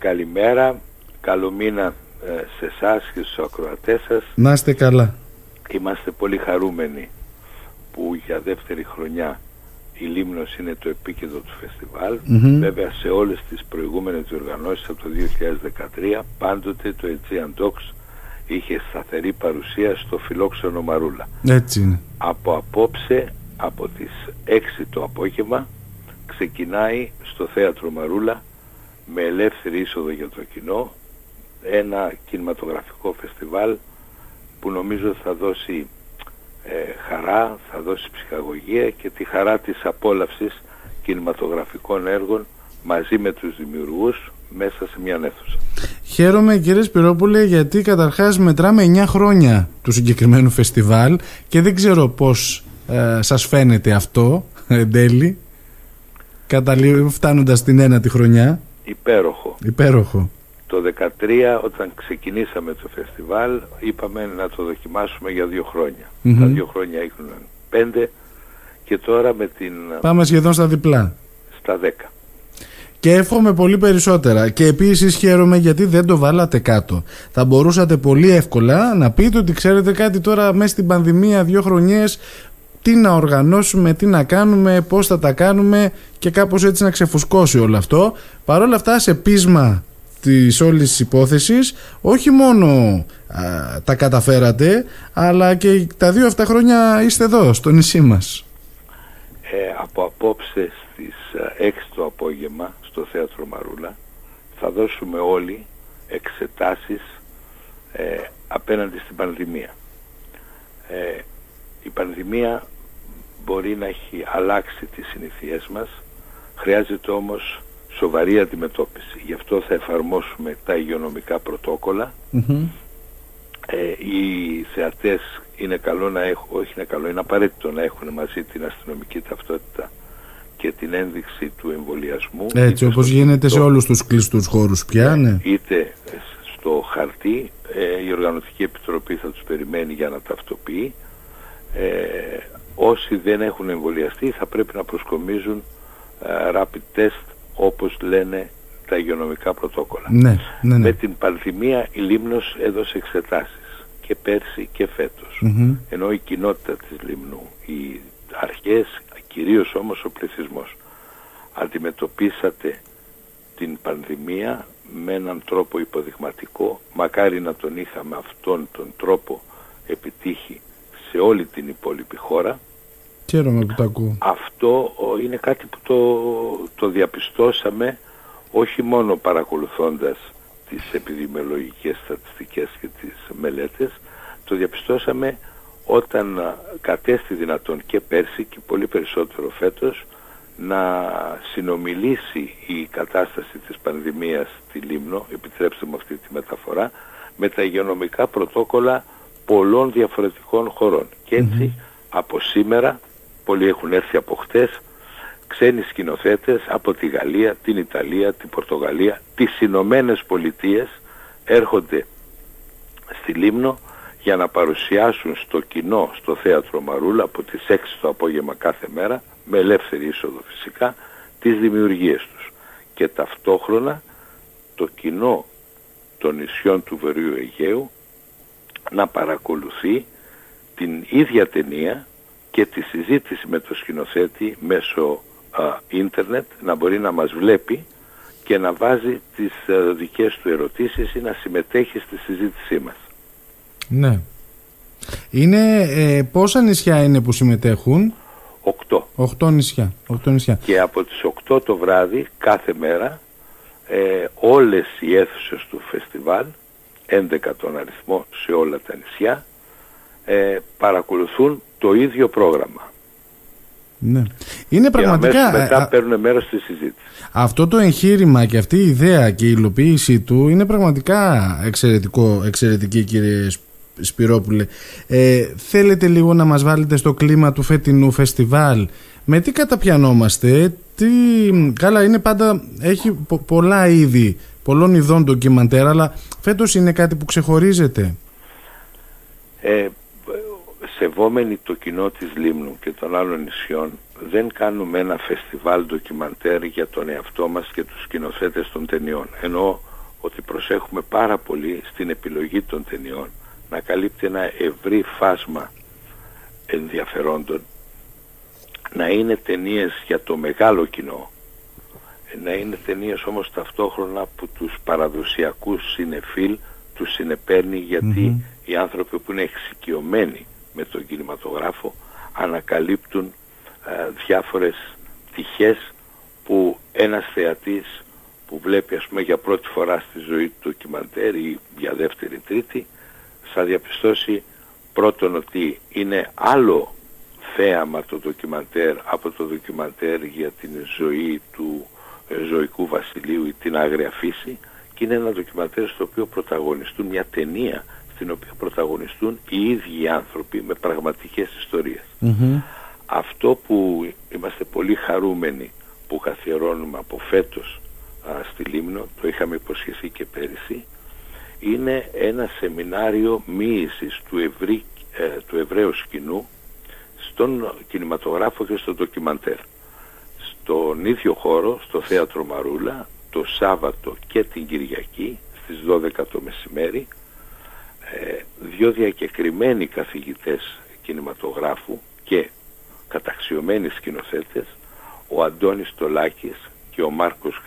Καλημέρα, καλό μήνα ε, σε εσάς και στους ακροατές σας. Να είστε καλά. Είμαστε πολύ χαρούμενοι που για δεύτερη χρονιά η Λίμνος είναι το επίκεντρο του φεστιβάλ. Βέβαια σε όλες τις προηγούμενες διοργανώσεις από το 2013 πάντοτε το Aegean Docs είχε σταθερή παρουσία στο φιλόξενο Μαρούλα. Έτσι είναι. Από απόψε, από τις 6 το απόγευμα, ξεκινάει στο Θέατρο Μαρούλα με ελεύθερη είσοδο για το κοινό ένα κινηματογραφικό φεστιβάλ που νομίζω θα δώσει ε, χαρά, θα δώσει ψυχαγωγία και τη χαρά της απόλαυσης κινηματογραφικών έργων μαζί με τους δημιουργούς μέσα σε μια αίθουσα. Χαίρομαι κύριε Σπυρόπουλε γιατί καταρχάς μετράμε 9 χρόνια του συγκεκριμένου φεστιβάλ και δεν ξέρω πώς ε, σας φαίνεται αυτό εν τέλει φτάνοντας την ένατη χρονιά. Υπέροχο. Υπέροχο. Το 2013 όταν ξεκινήσαμε το φεστιβάλ είπαμε να το δοκιμάσουμε για δύο χρόνια. Τα δύο χρόνια έχουν πέντε και τώρα με την... Πάμε σχεδόν στα διπλά. Στα δέκα. Και εύχομαι πολύ περισσότερα. Και επίσης χαίρομαι γιατί δεν το βάλατε κάτω. Θα μπορούσατε πολύ εύκολα να πείτε ότι ξέρετε κάτι τώρα μέσα στην πανδημία δύο χρονιές τι να οργανώσουμε, τι να κάνουμε, πώς θα τα κάνουμε και κάπως έτσι να ξεφουσκώσει όλο αυτό. Παρ' όλα αυτά σε πείσμα της όλης της υπόθεσης όχι μόνο τα καταφέρατε αλλά και τα δύο αυτά χρόνια είστε εδώ στο νησί μας. Ε, από απόψες στις 6 το απόγευμα στο Θέατρο Μαρούλα θα δώσουμε όλοι εξετάσεις ε, απέναντι στην πανδημία. Ε, η πανδημία μπορεί να έχει αλλάξει τις συνήθειές μας, χρειάζεται όμως σοβαρή αντιμετώπιση. Γι' αυτό θα εφαρμόσουμε τα υγειονομικά Ε, οι θεατές είναι καλό να έχουν, όχι είναι καλό, είναι απαραίτητο να έχουν μαζί την αστυνομική ταυτότητα και την ένδειξη του εμβολιασμού. Έτσι όπως γίνεται σε όλους τους κλειστούς χώρους πια, ναι. Είτε στο χαρτί, ε, η Οργανωτική Επιτροπή θα τους περιμένει για να ταυτοποιεί. Ε, όσοι δεν έχουν εμβολιαστεί θα πρέπει να προσκομίζουν ε, rapid test όπως λένε τα υγειονομικά πρωτόκολλα. Ναι, ναι, ναι. Με την πανδημία η Λίμνος έδωσε εξετάσεις και πέρσι και φετος Ενώ η κοινότητα της Λίμνου, οι αρχές, κυρίως όμως ο πληθυσμός, αντιμετωπίσατε την πανδημία με έναν τρόπο υποδειγματικό. Μακάρι να τον είχαμε αυτόν τον τρόπο επιτύχει σε όλη την υπόλοιπη χώρα. Χαίρομαι που το ακούω. Αυτό είναι κάτι που το, το διαπιστώσαμε όχι μόνο παρακολουθώντας τις επιδημιολογικές στατιστικές και τις μελέτες, το διαπιστώσαμε όταν κατέστη δυνατόν και πέρσι και πολύ περισσότερο φέτος να συνομιλήσει η κατάσταση της πανδημίας στη Λίμνο, επιτρέψτε μου αυτή τη μεταφορά, με τα υγειονομικά πρωτόκολλα πολλών διαφορετικών χωρών. Και ετσι από σήμερα πολλοί έχουν έρθει από χτες, ξένοι σκηνοθέτες από τη Γαλλία, την Ιταλία, την Πορτογαλία, τις Ηνωμένε Πολιτείες έρχονται στη Λίμνο για να παρουσιάσουν στο κοινό, στο θέατρο Μαρούλα από τις 6 το απόγευμα κάθε μέρα, με ελεύθερη είσοδο φυσικά, τις δημιουργίες τους. Και ταυτόχρονα το κοινό των νησιών του Βορείου Αιγαίου να παρακολουθεί την ίδια ταινία και τη συζήτηση με το σκηνοθέτη μέσω α, ίντερνετ να μπορεί να μας βλέπει και να βάζει τις α, δικές του ερωτήσεις ή να συμμετέχει στη συζήτησή μας. Ναι. Είναι, ε, πόσα νησιά είναι που συμμετέχουν; Οκτώ. Οκτώ νησιά. Οκτώ νησιά. Και από τις οκτώ το βράδυ κάθε μέρα ε, όλες οι αίθουσες του φεστιβάλ 11 τον αριθμό σε όλα τα νησιά ε, παρακολουθούν το ίδιο πρόγραμμα. Ναι. Είναι πραγματικά... Και μετά παίρνουν μέρος στη συζήτηση. Αυτό το εγχείρημα και αυτή η ιδέα και η υλοποίηση του είναι πραγματικά εξαιρετικό, εξαιρετική κύριε Σπυρόπουλε. Ε, θέλετε λίγο να μας βάλετε στο κλίμα του φετινού φεστιβάλ; Με τι καταπιανόμαστε, τι... Καλά είναι πάντα, έχει πολλά είδη, πολλών ειδών ντοκιμαντέρ, αλλά φέτος είναι κάτι που ξεχωρίζεται. Ε, σεβόμενοι το κοινό της Λίμνου και των άλλων νησιών δεν κάνουμε ένα φεστιβάλ ντοκιμαντέρ για τον εαυτό μας και τους σκηνοθέτες των ταινιών. Ενώ ότι προσέχουμε πάρα πολύ στην επιλογή των ταινιών. Να καλύπτει ένα ευρύ φάσμα ενδιαφερόντων. Να είναι ταινίες για το μεγάλο κοινό να είναι ταινίες όμως ταυτόχρονα που τους παραδοσιακούς συνεφίλ τους συνεπέρνει οι άνθρωποι που είναι εξοικειωμένοι με τον κινηματογράφο ανακαλύπτουν ε, διάφορες τυχές που ένας θεατής που βλέπει ας πούμε για πρώτη φορά στη ζωή του ντοκιμαντέρ ή για δεύτερη τρίτη θα διαπιστώσει πρώτον ότι είναι άλλο θέαμα το ντοκιμαντέρ από το ντοκιμαντέρ για την ζωή του ε, ζωικού βασιλείου ή την άγρια φύση και είναι ένα ντοκιμαντέρ στο οποίο πρωταγωνιστούν μια ταινία στην οποία πρωταγωνιστούν οι ίδιοι άνθρωποι με πραγματικές Αυτό που είμαστε πολύ χαρούμενοι που καθιερώνουμε από φέτος στη Λίμνο, το είχαμε υποσχεθεί και πέρυσι, είναι ένα σεμινάριο μοίησης του, ευρύ, ε, του Εβραίου σκηνού στον κινηματογράφο και στο ντοκιμαντέρ. Στον ίδιο χώρο, στο Θέατρο Μαρούλα, το Σάββατο και την Κυριακή στις 12 το μεσημέρι ε, δύο διακεκριμένοι καθηγητές κινηματογράφου και καταξιωμένοι σκηνοθέτες ο Αντώνης Τολάκης και ο Μάρκος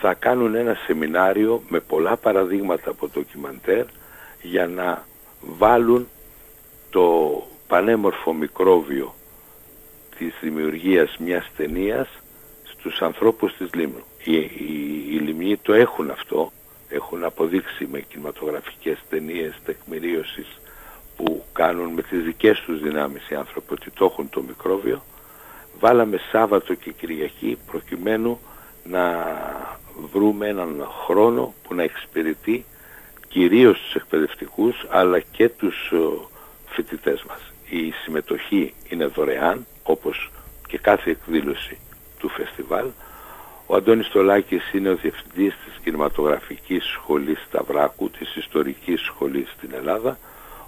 θα κάνουν ένα σεμινάριο με πολλά παραδείγματα από το ντοκιμαντέρ για να βάλουν το πανέμορφο μικρόβιο της δημιουργίας μιας ταινίας στους ανθρώπους της Λίμνου. Οι, οι, οι Λιμνοί το έχουν αυτό, έχουν αποδείξει με κινηματογραφικές ταινίες τεκμηρίωσης που κάνουν με τις δικές τους δυνάμεις οι άνθρωποι ότι το έχουν το μικρόβιο. Βάλαμε Σάββατο και Κυριακή προκειμένου να βρούμε έναν χρόνο που να εξυπηρετεί κυρίως τους εκπαιδευτικούς αλλά και τους φοιτητές μας. Η συμμετοχή είναι δωρεάν όπως και κάθε εκδήλωση του φεστιβάλ. Ο Αντώνης Στολάκης είναι ο διευθυντής της κινηματογραφικής σχολής Σταυράκου, της ιστορικής σχολής στην Ελλάδα.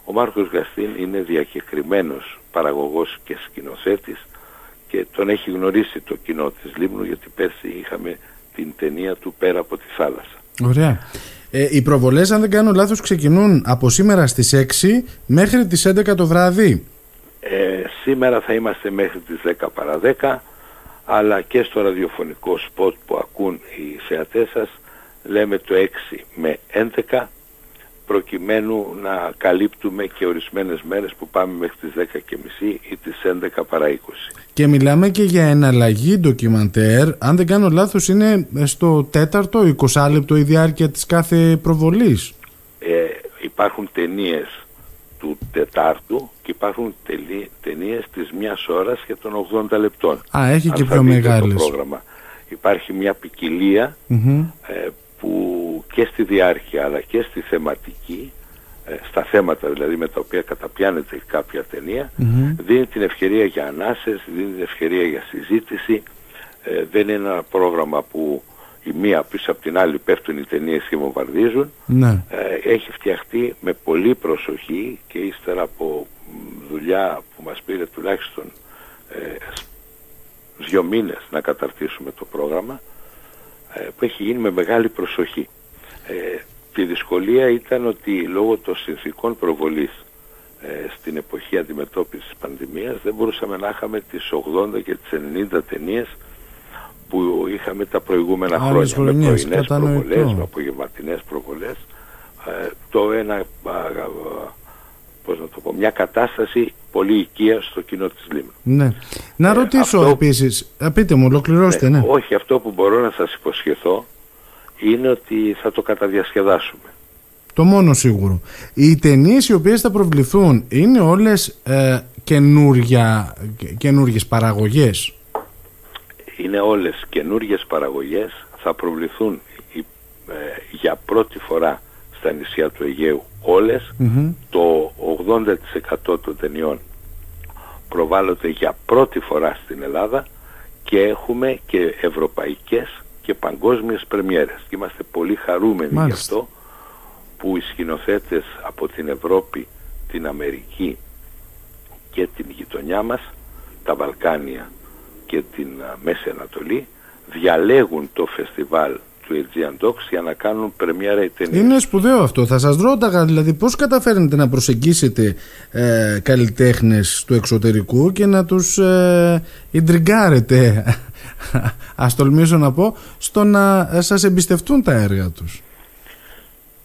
Ο Μάρκος Γαστίν είναι διακεκριμένος παραγωγός και σκηνοθέτης και τον έχει γνωρίσει το κοινό της Λίμνου γιατί πέρσι είχαμε την ταινία του πέρα από τη θάλασσα. Ωραία. Ε, οι προβολές αν δεν κάνω λάθος ξεκινούν από σήμερα στις 6 μέχρι τις 11 το βράδυ. Ε, σήμερα θα είμαστε μέχρι τις 10 παρα 10 αλλά και στο ραδιοφωνικό σποτ που ακούν οι θεατές σας λέμε το 6 με 11 προκειμένου να καλύπτουμε και ορισμένες μέρες που πάμε μέχρι τις 10 και μισή ή τις 11 παρά 20. Και μιλάμε και για εναλλαγή ντοκιμαντέρ, αν δεν κάνω λάθος είναι στο τέταρτο, 20 λεπτό η διάρκεια της κάθε προβολής. Ε, υπάρχουν ταινίες του Τετάρτου και υπάρχουν ταινίες της μιας ώρας και των 80 λεπτών. Α, έχει και πιο μεγάλες. Το πρόγραμμα. Υπάρχει μια ποικιλία ε, που και στη διάρκεια αλλά και στη θεματική ε, στα θέματα δηλαδή με τα οποία καταπιάνεται κάποια δίνει την ευκαιρία για ανάσες, δίνει την ευκαιρία για συζήτηση ε, δεν είναι ένα πρόγραμμα που η μία πίσω από την άλλη πέφτουν οι ταινίες και βομβαρδίζουν ναι. ε, έχει φτιαχτεί με πολύ προσοχή και ύστερα από δουλειά που μας πήρε τουλάχιστον δύο μήνες να καταρτήσουμε το πρόγραμμα ε, που έχει γίνει με μεγάλη προσοχή. Ε, τη δυσκολία ήταν ότι λόγω των συνθήκων προβολής ε, στην εποχή αντιμετώπισης της πανδημίας δεν μπορούσαμε να είχαμε τις 80 και τις 90 ταινίες που είχαμε τα προηγούμενα χρόνια με πρωινές προβολές, με απογευματινές προβολές το ένα πώς να το πω, μια κατάσταση πολύ οικία στο κοινό της Λίμνου. Ναι. Να ε, ρωτήσω αυτό... επίσης, πείτε μου, ολοκληρώστε, ναι, ναι. Όχι, αυτό που μπορώ να σας υποσχεθώ είναι ότι θα το καταδιασκεδάσουμε. Το μόνο σίγουρο. Οι ταινίες οι οποίες θα προβληθούν είναι όλες ε, καινούργιες παραγωγές. Είναι όλες καινούργιες παραγωγές. Θα προβληθούν ε, για πρώτη φορά στα νησιά του Αιγαίου το 80% των ταινιών προβάλλονται για πρώτη φορά στην Ελλάδα και έχουμε και ευρωπαϊκές και παγκόσμιες πρεμιέρες. Και είμαστε πολύ χαρούμενοι γι' αυτό που οι σκηνοθέτες από την Ευρώπη, την Αμερική και την γειτονιά μας, τα Βαλκάνια και την Μέση Ανατολή, διαλέγουν το φεστιβάλ του Aegean Docs για να κάνουν πρεμιέρα οι ταινίες. Είναι σπουδαίο αυτό. Θα σας ρώταγα δηλαδή πώς καταφέρνετε να προσεγγίσετε ε, καλλιτέχνες του εξωτερικού και να τους ε, ιντριγκάρετε, ας τολμήσω να πω, στο να σας εμπιστευτούν τα έργα τους;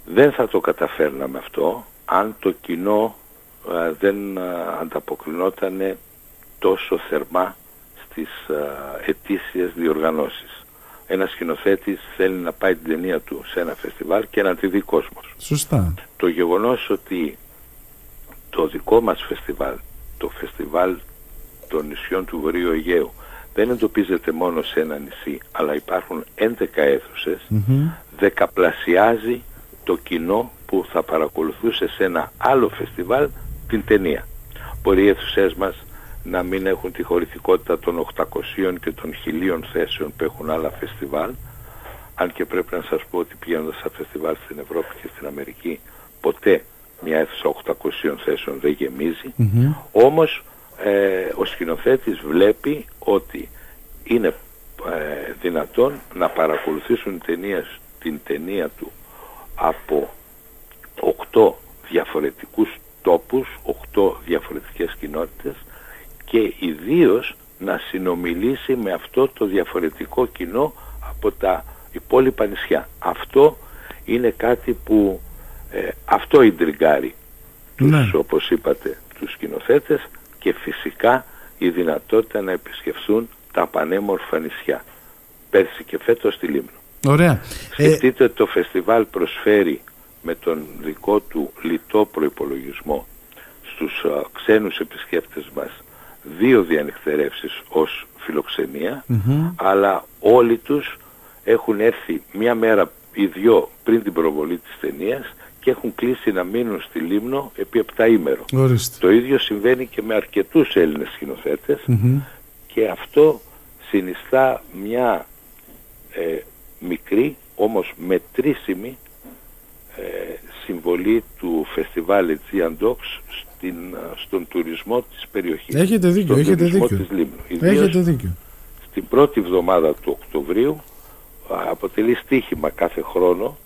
Δεν θα το καταφέρναμε αυτό αν το κοινό ε, δεν ε, ανταποκρινόταν τόσο θερμά στις ε, ετήσιες διοργανώσεις. Ένας σκηνοθέτης θέλει να πάει την ταινία του σε ένα φεστιβάλ και να τη δει κόσμος. Σωστά. Το γεγονός ότι το δικό μας φεστιβάλ, το φεστιβάλ των νησιών του Βορείου Αιγαίου, δεν εντοπίζεται μόνο σε ένα νησί, αλλά υπάρχουν 11 αίθουσες, δεκαπλασιάζει το κοινό που θα παρακολουθούσε σε ένα άλλο φεστιβάλ την ταινία. Μπορεί οι αίθουσές μας να μην έχουν τη χωρητικότητα των 800 και των 1000 θέσεων που έχουν άλλα φεστιβάλ, αν και πρέπει να σας πω ότι πηγαίνοντας σε φεστιβάλ στην Ευρώπη και στην Αμερική, ποτέ μια αίθουσα 800 θέσεων δεν γεμίζει. Όμως ε, ο σκηνοθέτης βλέπει ότι είναι ε, δυνατόν να παρακολουθήσουν ταινίες, την ταινία του από 8 διαφορετικούς τόπους, 8 διαφορετικές κοινότητες και ιδίως να συνομιλήσει με αυτό το διαφορετικό κοινό από τα υπόλοιπα νησιά. Αυτό είναι κάτι που ε, αυτό ιντριγκάρει τους, ναι. όπως είπατε, τους σκηνοθέτες και φυσικά η δυνατότητα να επισκεφθούν τα πανέμορφα νησιά. Πέρσι και φέτος στη Λίμνο. Ωραία. Σκεφτείτε ότι το φεστιβάλ προσφέρει με τον δικό του λιτό προϋπολογισμό στους α, ξένους επισκέπτες μας δύο διανυκτερεύσεις ως φιλοξενια αλλά όλοι τους έχουν έρθει μια μέρα ή δυο πριν την προβολή της ταινίας και έχουν κλείσει να μείνουν στη Λίμνο επί επτά ημέρο. Το ίδιο συμβαίνει και με αρκετούς Έλληνες και αυτό συνιστά μια ε, μικρή όμως μετρήσιμη ε, συμβολή του φεστιβάλ Aegean Docs στην, στον τουρισμό της περιοχής. Έχετε δίκιο, στον έχετε δίκιο. Της Λίμνου. Έχετε δίκιο. Στην πρώτη εβδομάδα του Οκτωβρίου αποτελεί στίχημα κάθε χρόνο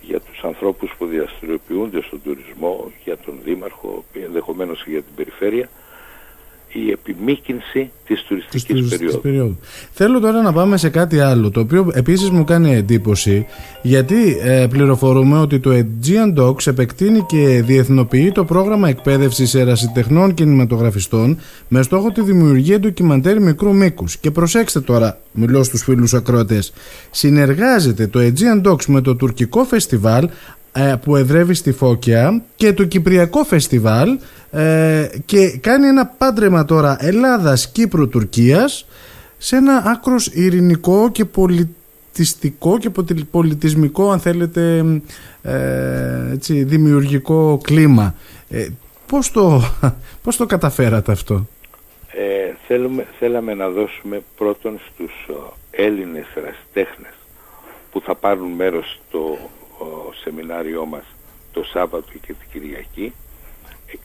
για τους ανθρώπους που διαστηριοποιούνται στον τουρισμό, για τον Δήμαρχο, ενδεχομένως και για την περιφέρεια, η επιμήκυνση της τουριστικής, της περίοδου. Θέλω τώρα να πάμε σε κάτι άλλο, το οποίο επίσης μου κάνει εντύπωση, γιατί ε, πληροφορούμε ότι το Aegean Docs επεκτείνει και διεθνοποιεί το πρόγραμμα εκπαίδευσης ερασιτεχνών κινηματογραφιστών με στόχο τη δημιουργία ντοκιμαντέρ μικρού μήκους. Και προσέξτε τώρα, μιλώ στους φίλους ακροατές, συνεργάζεται το Aegean Docs με το τουρκικό φεστιβάλ ε, που εδρεύει στη Φώκια και το Κυπριακό Φεστιβάλ ε, και κάνει ένα πάντρεμα τώρα Ελλάδας, Κύπρου, Τουρκίας σε ένα άκρος ειρηνικό και πολιτιστικό και πολιτισμικό αν θέλετε ε, έτσι, δημιουργικό κλίμα. Ε, πώς, το, πώς το καταφέρατε αυτό; Ε, θέλουμε, θέλαμε να δώσουμε πρώτον στους Έλληνες ερασιτέχνες που θα πάρουν μέρος στο σεμινάριό μας το Σάββατο και την Κυριακή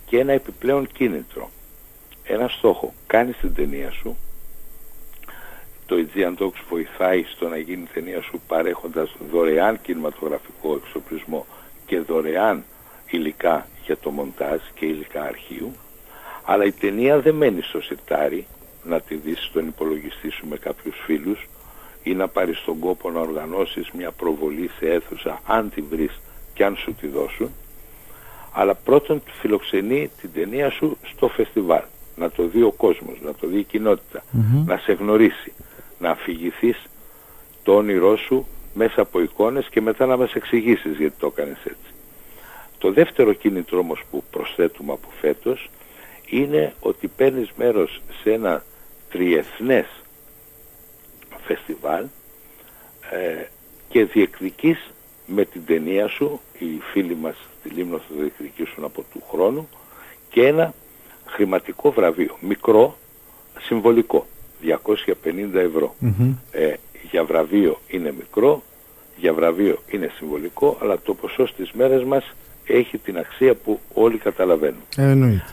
και ένα επιπλέον κίνητρο. Ένα στόχο. Κάνεις την ταινία σου. Το Aegean Docs βοηθάει στο να γίνει η ταινία σου παρέχοντας δωρεάν κινηματογραφικό εξοπλισμό και δωρεάν υλικά για το μοντάζ και υλικά αρχείου. Αλλά η ταινία δεν μένει στο σιτάρι να τη δεις στον υπολογιστή σου με κάποιους φίλους ή να πάρεις τον κόπο να οργανώσεις μια προβολή σε αίθουσα αν τη βρεις και αν σου τη δώσουν. Αλλά πρώτον φιλοξενεί την ταινία σου στο φεστιβάλ. Να το δει ο κόσμος, να το δει η κοινότητα. Να σε γνωρίσει. Να αφηγηθείς το όνειρό σου μέσα από εικόνες και μετά να μας εξηγήσεις γιατί το έκανες έτσι. Το δεύτερο κίνητρο όμως που προσθέτουμε από φέτος είναι ότι παίρνεις μέρος σε ένα τριεθνές φεστιβάλ ε, και διεκδικείς με την ταινία σου, οι φίλοι μας στη Λίμνο θα διεκδικήσουν από του χρόνου και ένα χρηματικό βραβείο, μικρό, συμβολικό, 250 ευρώ. Ε, για βραβείο είναι μικρό, για βραβείο είναι συμβολικό, αλλά το ποσό στις μέρες μας έχει την αξία που όλοι καταλαβαίνουν. Ε,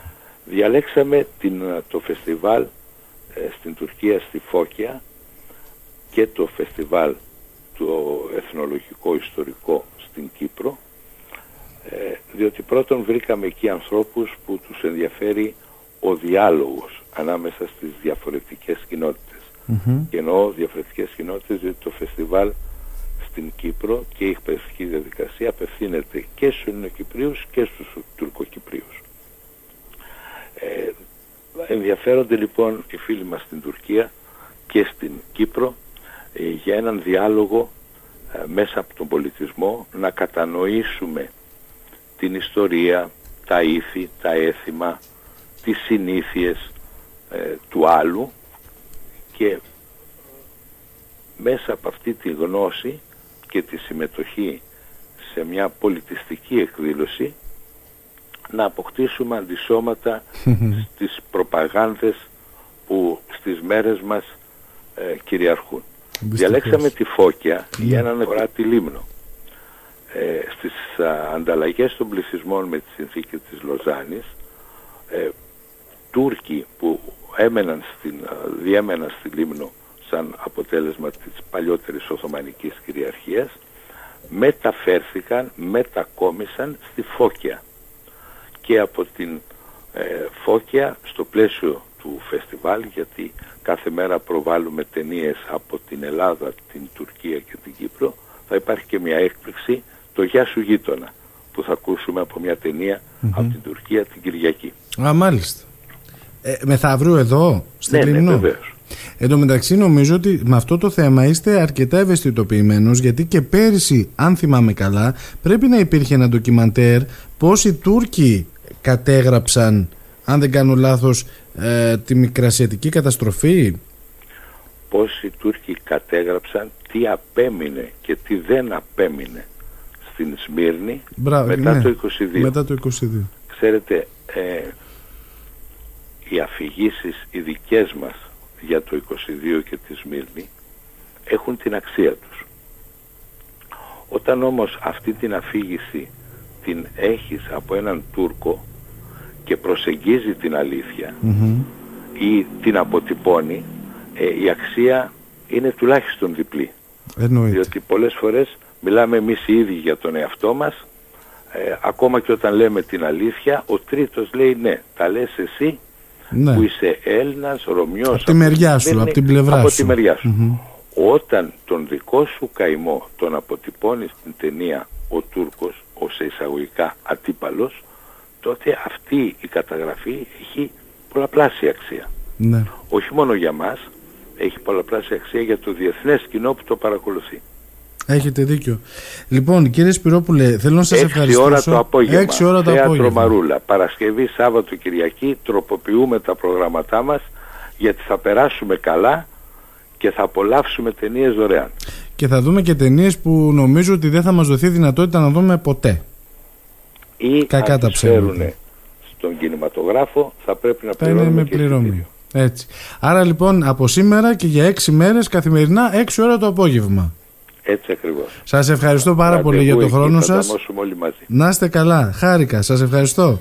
Διαλέξαμε την, το φεστιβάλ ε, στην Τουρκία, στη Φώκια, και το φεστιβάλ το εθνολογικό ιστορικό στην Κύπρο ε, διότι πρώτον βρήκαμε εκεί ανθρώπους που τους ενδιαφέρει ο διάλογος ανάμεσα στις διαφορετικές Και εννοώ διαφορετικές κοινότητες διότι το φεστιβάλ στην Κύπρο και η εκπαιδευτική διαδικασία απευθύνεται και στους Ελληνοκυπρίους και στους Τουρκοκυπρίους. Ε, ενδιαφέρονται λοιπόν οι φίλοι μας στην Τουρκία και στην Κύπρο ε, για έναν διάλογο ε, μέσα από τον πολιτισμό να κατανοήσουμε την ιστορία, τα ήθη, τα έθιμα, τις συνήθειες ε, του άλλου και μέσα από αυτή τη γνώση και τη συμμετοχή σε μια πολιτιστική εκδήλωση να αποκτήσουμε αντισώματα στις προπαγάνδες που στις μέρες μας ε, κυριαρχούν. Διαλέξαμε τη Φώκια για έναν αγορά τη Λίμνο. Ε, στις α, ανταλλαγές των πληθυσμών με τη συνθήκη της Λοζάνης ε, Τούρκοι που έμεναν στην, διέμεναν στη Λίμνο σαν αποτέλεσμα της παλιότερης Οθωμανικής κυριαρχίας μεταφέρθηκαν, μετακόμισαν στη Φώκια. Και από την ε, Φώκια στο πλαίσιο του φεστιβάλ γιατί κάθε μέρα προβάλλουμε ταινίες από την Ελλάδα, την Τουρκία και την Κύπρο θα υπάρχει και μια έκπληξη το «Γεια σου γείτονα» που θα ακούσουμε από μια ταινια από την Τουρκία την Κυριακή. Α, μάλιστα. Ε, μεθαύριο εδώ, στην ναι, Λιμνό. Ναι, βεβαίως. Εν τω μεταξύ νομίζω ότι με αυτό το θέμα είστε αρκετά ευαισθητοποιημένος γιατί και πέρυσι, αν θυμάμαι καλά, πρέπει να υπήρχε ένα ντοκιμαντέρ πώς οι Τούρκοι κατέγραψαν, αν δεν κάνω λάθος, ε, τη μικρασιατική καταστροφή; Πώς οι Τούρκοι κατέγραψαν τι απέμεινε και τι δεν απέμεινε στην Σμύρνη μετά, ναι. το 22. μετά το 22. Ξέρετε, ε, οι αφηγήσεις οι δικές μας για το 22 και τη Σμύρνη έχουν την αξία τους. Όταν όμως αυτή την αφήγηση την έχεις από έναν Τούρκο και προσεγγίζει την αληθεια ή την αποτυπώνει, ε, η αξία είναι τουλάχιστον διπλή. Εννοείται. Διότι πολλές φορές μιλάμε εμείς οι ίδιοι για τον εαυτό μας, ε, ακόμα και όταν λέμε την αλήθεια, ο τρίτος λέει ναι, τα λες εσύ ναι. που είσαι Έλληνας, Ρωμιός. Από τη μεριά σου, από την πλευρά από σου. τη μεριά σου. Όταν τον δικό σου καημό τον αποτυπώνεις στην ταινία ο Τούρκος, ως εισαγωγικά ατύπαλος, τότε αυτή η καταγραφή έχει πολλαπλάσια αξία. Ναι. Όχι μόνο για μας, έχει πολλαπλάσια αξία για το διεθνές κοινό που το παρακολουθεί. Έχετε δίκιο. Λοιπόν, κύριε Σπυρόπουλε, θέλω να σας 6 ευχαριστήσω. ώρα το απόγευμα. 6 ώρα το Θέατρο απόγευμα. Μαρούλα. Παρασκευή, Σάββατο, Κυριακή τροποποιούμε τα προγράμματά μας γιατί θα περάσουμε καλά και θα απολαύσουμε ταινίες δωρεάν. Και θα δούμε και ταινίες που νομίζω ότι δεν θα μας δοθεί δυνατότητα να δούμε ποτέ. Ή Κακά αν τα τις ψέματα. φέρουν στον κινηματογράφο θα πρέπει να Θα είναι πληρώνουμε με και πληρωμή. εισιτήριο. Έτσι. Άρα λοιπόν από σήμερα και για 6 μέρες καθημερινά 6 ώρα το απόγευμα. Έτσι ακριβώς. Σας ευχαριστώ πάρα πολύ για Ραντεβού το εκεί χρόνο θα σας. ταμώσουμε όλοι μαζί. Να είστε καλά. Χάρηκα. Σας ευχαριστώ.